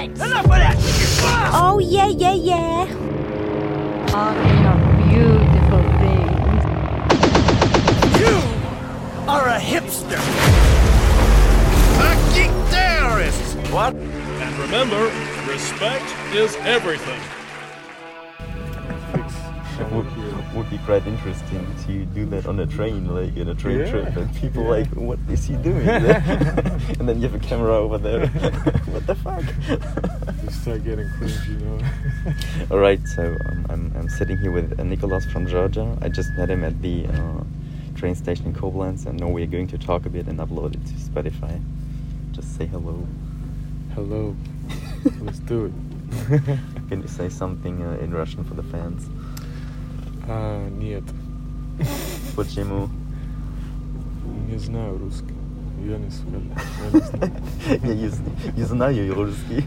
Thanks. Enough of that. Oh, yeah, yeah, yeah. Talking of beautiful things. You are a hipster. A geek terrorist! What? And remember, respect is everything. Would, would be quite interesting to do that on a train, like in a train Yeah. trip, and people Yeah. like, what is he doing? and then you have a camera over there. what the fuck? You start getting cringe, you know. All right, so um, I'm I'm sitting here with uh, Nicholas from Georgia. I just met him at the uh, train station in Koblenz, and now we're going to talk a bit and upload it to Spotify. Just say hello. Hello. Let's do it. Can you say something uh, in Russian for the fans? А, нет. Почему? Не знаю русский. Я не скажу. Я не знаю русский.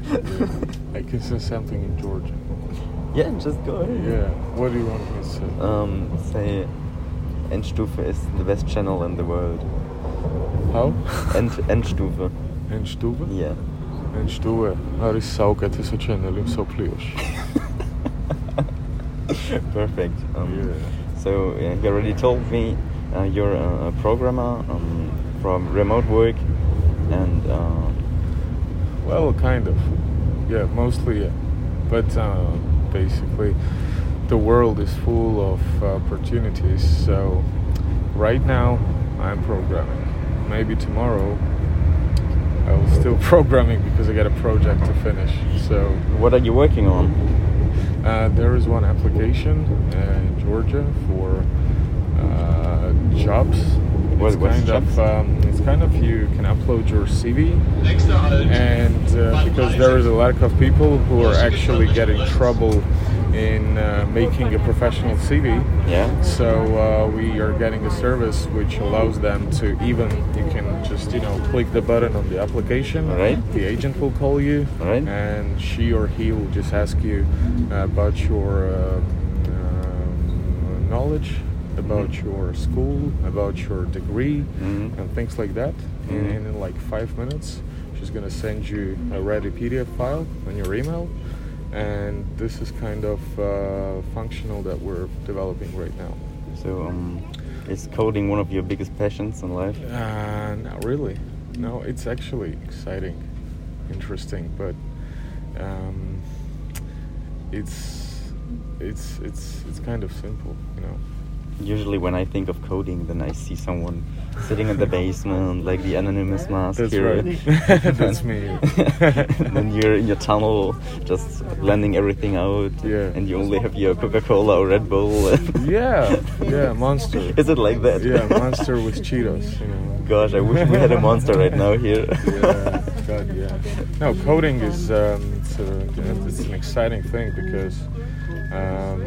I can say something in Georgian. Yeah, just go ahead. Yeah. What do you want me to say? Um, say, Endstufe is the best channel in the world. How? End, Endstufe. Endstufe? Yeah. Endstufe. Are is saugat, is a channel in so Perfect. Um, Yeah. So yeah, you already told me uh, you're a, a programmer um, from remote work, and uh, Well, kind of. Yeah, mostly yeah. But uh, basically, the world is full of opportunities. So right now, I'm programming. Maybe tomorrow, I will still programming because I got a project to finish. So what are you working on? Uh, there is one application uh, in Georgia for uh, jobs. What- It's kind jobs? of um, it's kind of you can upload your CV, and uh, because there is a lot of people who are actually getting trouble in uh, making a professional CV. Yeah. So uh, we are getting a service which allows them to even you can just you know click the button on the application. Right. The agent will call you, Right. and she or he will just ask you uh, about your um, um, knowledge, about Mhm. your school, about your degree, Mhm. and things like that. And, Mhm. and in like five minutes, she's gonna send you a ready PDF file on your email. And this is kind of uh, functional that we're developing right now. So um, is coding one of your biggest passions in life? Uh, not really. No, it's actually exciting, interesting, but um, it's it's it's it's kind of simple, you know. Usually, when I think of coding, then I see someone sitting in the basement, like the anonymous mask That's here. right. That's me. and then you're in your tunnel, just blending everything out. Yeah. And you only have your Coca-Cola or Red Bull. Yeah, yeah, monster. Is it like that? Yeah, monster with Cheetos, you know. Gosh, I wish we had a monster right now here. yeah, God, yeah. No, coding is um, it's, a, it's an exciting thing because um,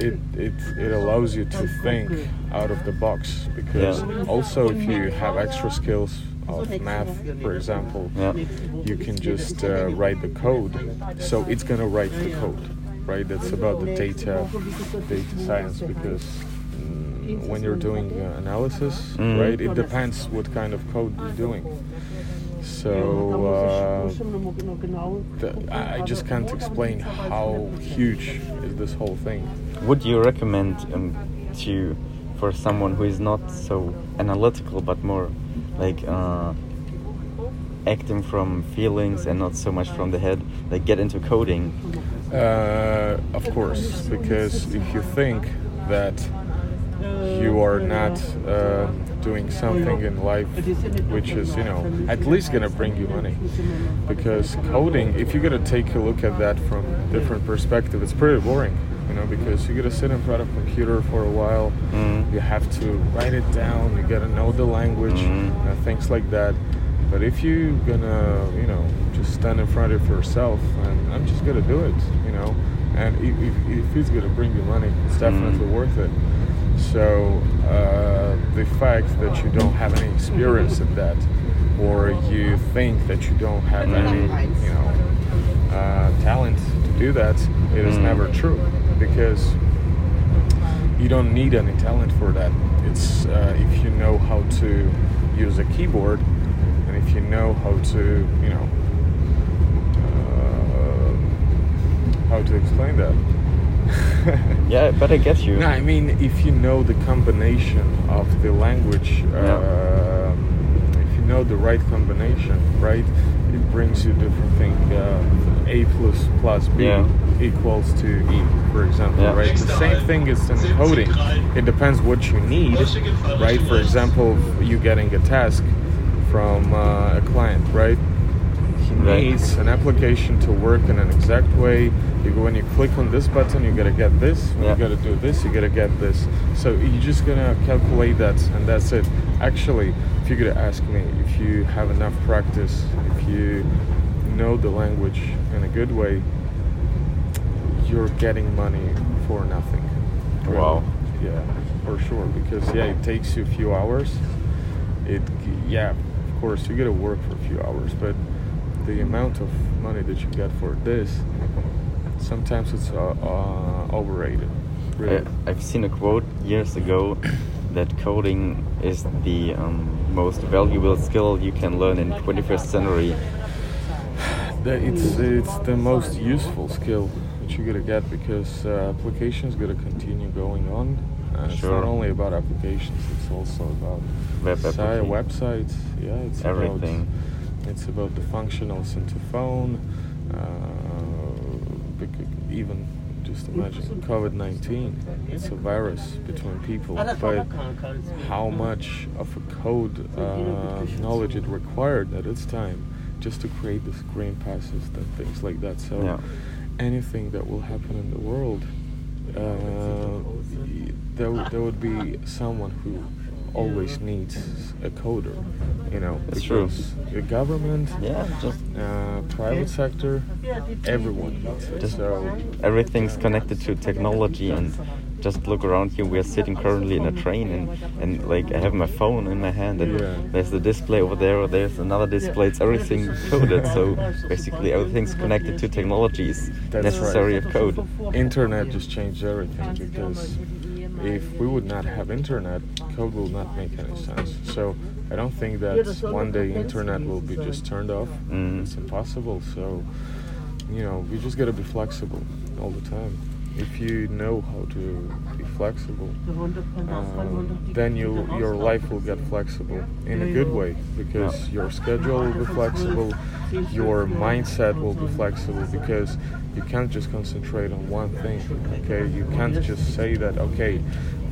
it, it it allows you to think out of the box. Because Yeah. also, if you have extra skills of math, for example, Yeah. you can just uh, write the code. So it's gonna write the code, right? That's about the data data science because. mm, When you're doing uh, analysis, Mhm. right, it depends what kind of code you're doing. So uh, I I just can't explain how huge is this whole thing. Would you recommend um, to for someone who is not so analytical but more like uh, acting from feelings and not so much from the head, like get into coding? Uh, of course, because if you think that you are not uh, doing something in life which is, you know, at least gonna bring you money, because coding, if you're gonna take a look at that from different perspective, it's pretty boring. You know, because you gotta sit in front of a computer for a while. Mm. You have to write it down. You gotta know the language, Mhm. uh, things like that. But if you're gonna, you know, just stand in front of yourself and I'm just gonna do it, you know, and if, if, if it's gonna bring you money, it's definitely Mhm. worth it. So uh, the fact that you don't have any experience in that, or you think that you don't have any, you know, uh, talent to do that, it is Mm. never true because you don't need any talent for that. It's uh, if you know how to use a keyboard and if you know how to, you know, uh, how to explain that. Yeah, but I get you. No, I mean, if you know the combination of the language, um, if you know the right combination, right, it brings you different thing. Uh, a plus plus b Yeah. equals to e, for example, Yeah. right? The same thing is in coding. It depends what you need, right? For example, you getting a task from uh, a client, right? Right. needs an application to work in an exact way. You go when you click on this button, you gotta get this. When Yeah. you gotta do this, you gotta get this. So you're just gonna calculate that, and that's it. Actually, if you're gonna ask me, if you have enough practice, if you know the language in a good way, you're getting money for nothing. Really. Wow. Yeah, for sure. Because yeah, it takes you a few hours. It yeah, of course you gotta work for a few hours, but the amount of money that you get for this, sometimes it's uh, uh, overrated. Really. I, I've seen a quote years ago that coding is the um, most valuable skill you can learn in 21st century. that it's it's the most useful skill that you're gonna get because uh, applications gonna continue going on. Uh, It's not only about applications; it's also about Web site, websites. Yeah, it's Everything. About, it's about the functionals into phone. Uh, even just imagine COVID nineteen. It's a virus between people, but how much of a code uh, knowledge it required at its time just to create the screen passes and things like that. So Yeah. anything that will happen in the world, uh, there, there would be someone who always needs a coder, you know, That's true. because the government, Yeah, just uh, private sector, everyone needs it. Just- So everything's connected to technology and just look around here we are sitting currently in a train and, and like i have my phone in my hand and Yeah. there's the display over there or there's another display it's everything coded so basically everything's connected to technology is That's necessary right. of code internet just changed everything because if we would not have internet, code will not make any sense. So I don't think that one day internet will be just turned off. Mm. It's impossible. So you know, we just gotta be flexible all the time. If you know how to be flexible, um, then you your life will get flexible in a good way because your schedule will be flexible, your mindset will be flexible because you can't just concentrate on one thing. Okay, you can't just say that okay,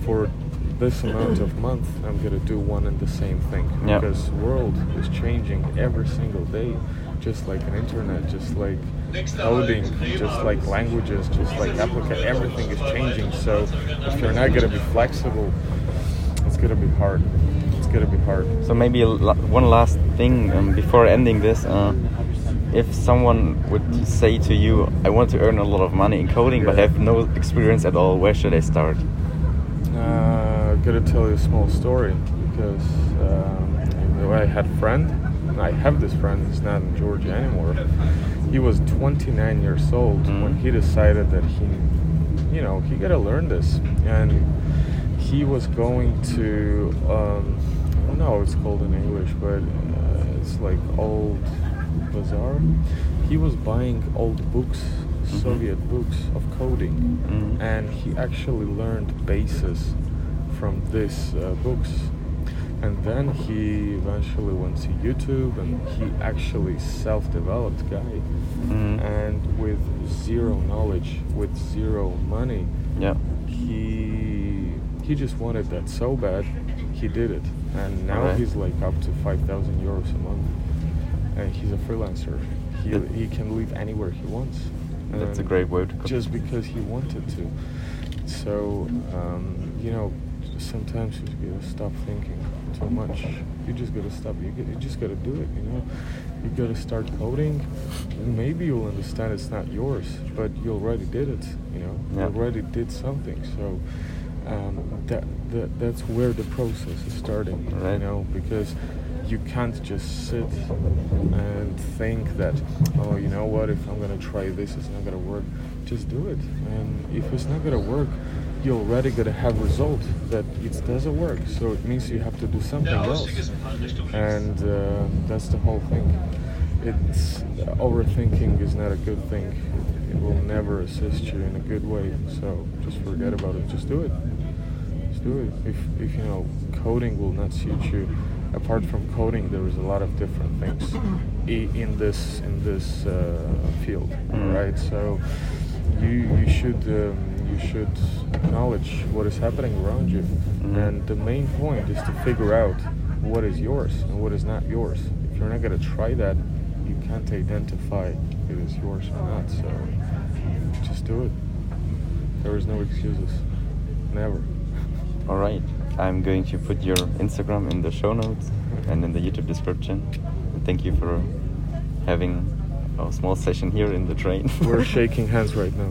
for this amount of month I'm gonna do one and the same thing Yeah. because world is changing every single day, just like an internet, just like coding, just like languages, just like applica- everything is changing. So if you're not gonna be flexible, it's gonna be hard. It's gonna be hard. so maybe one last thing um, before ending this uh, if someone would say to you i want to earn a lot of money in coding but Yeah. have no experience at all where should i start Uh, gotta tell you a small story because um, I had a friend, and I have this friend. He's not in Georgia anymore. He was 29 years old Mm. when he decided that he, you know, he gotta learn this, and he was going to, um, I don't know how it's called in English, but uh, it's like old bazaar. He was buying old books, Soviet books of coding Mhm. and he actually learned basis from these uh, books and then he eventually went to youtube and he actually self-developed guy. Mhm. and with zero knowledge with zero money yeah. he he just wanted that so bad he did it. And now he's like up to 5000 euros a month. And he's a freelancer. He, That- he can live anywhere he wants. That's a great word just because he wanted to. So, um, you know, sometimes you just gotta stop thinking too much. You just gotta stop. You, get, you just gotta do it. You know, you gotta start coding. Maybe you'll understand it's not yours, but you already did it. You know, Yeah. you already did something. So. Um, that, that that's where the process is starting, you Right. know, because you can't just sit and think that, oh, you know what, if I'm gonna try this, it's not gonna work. Just do it. And if it's not gonna work, you're already gonna have result that it doesn't work. So it means you have to do something else. And uh, that's the whole thing. It's overthinking is not a good thing. it will never assist you in a good way. So just forget about it. Just do it. Just do it. If if you know coding will not suit you, apart from coding, there is a lot of different things in this in this uh, field, Mm. right? So you you should um, you should acknowledge what is happening around you, Mhm. and the main point is to figure out what is yours and what is not yours. If you're not gonna try that, you can't identify if it is yours or not. So just do it. There is no excuses. Never. All right. I'm going to put your Instagram in the show notes and in the YouTube description. And thank you for having a small session here in the train. We're shaking hands right now.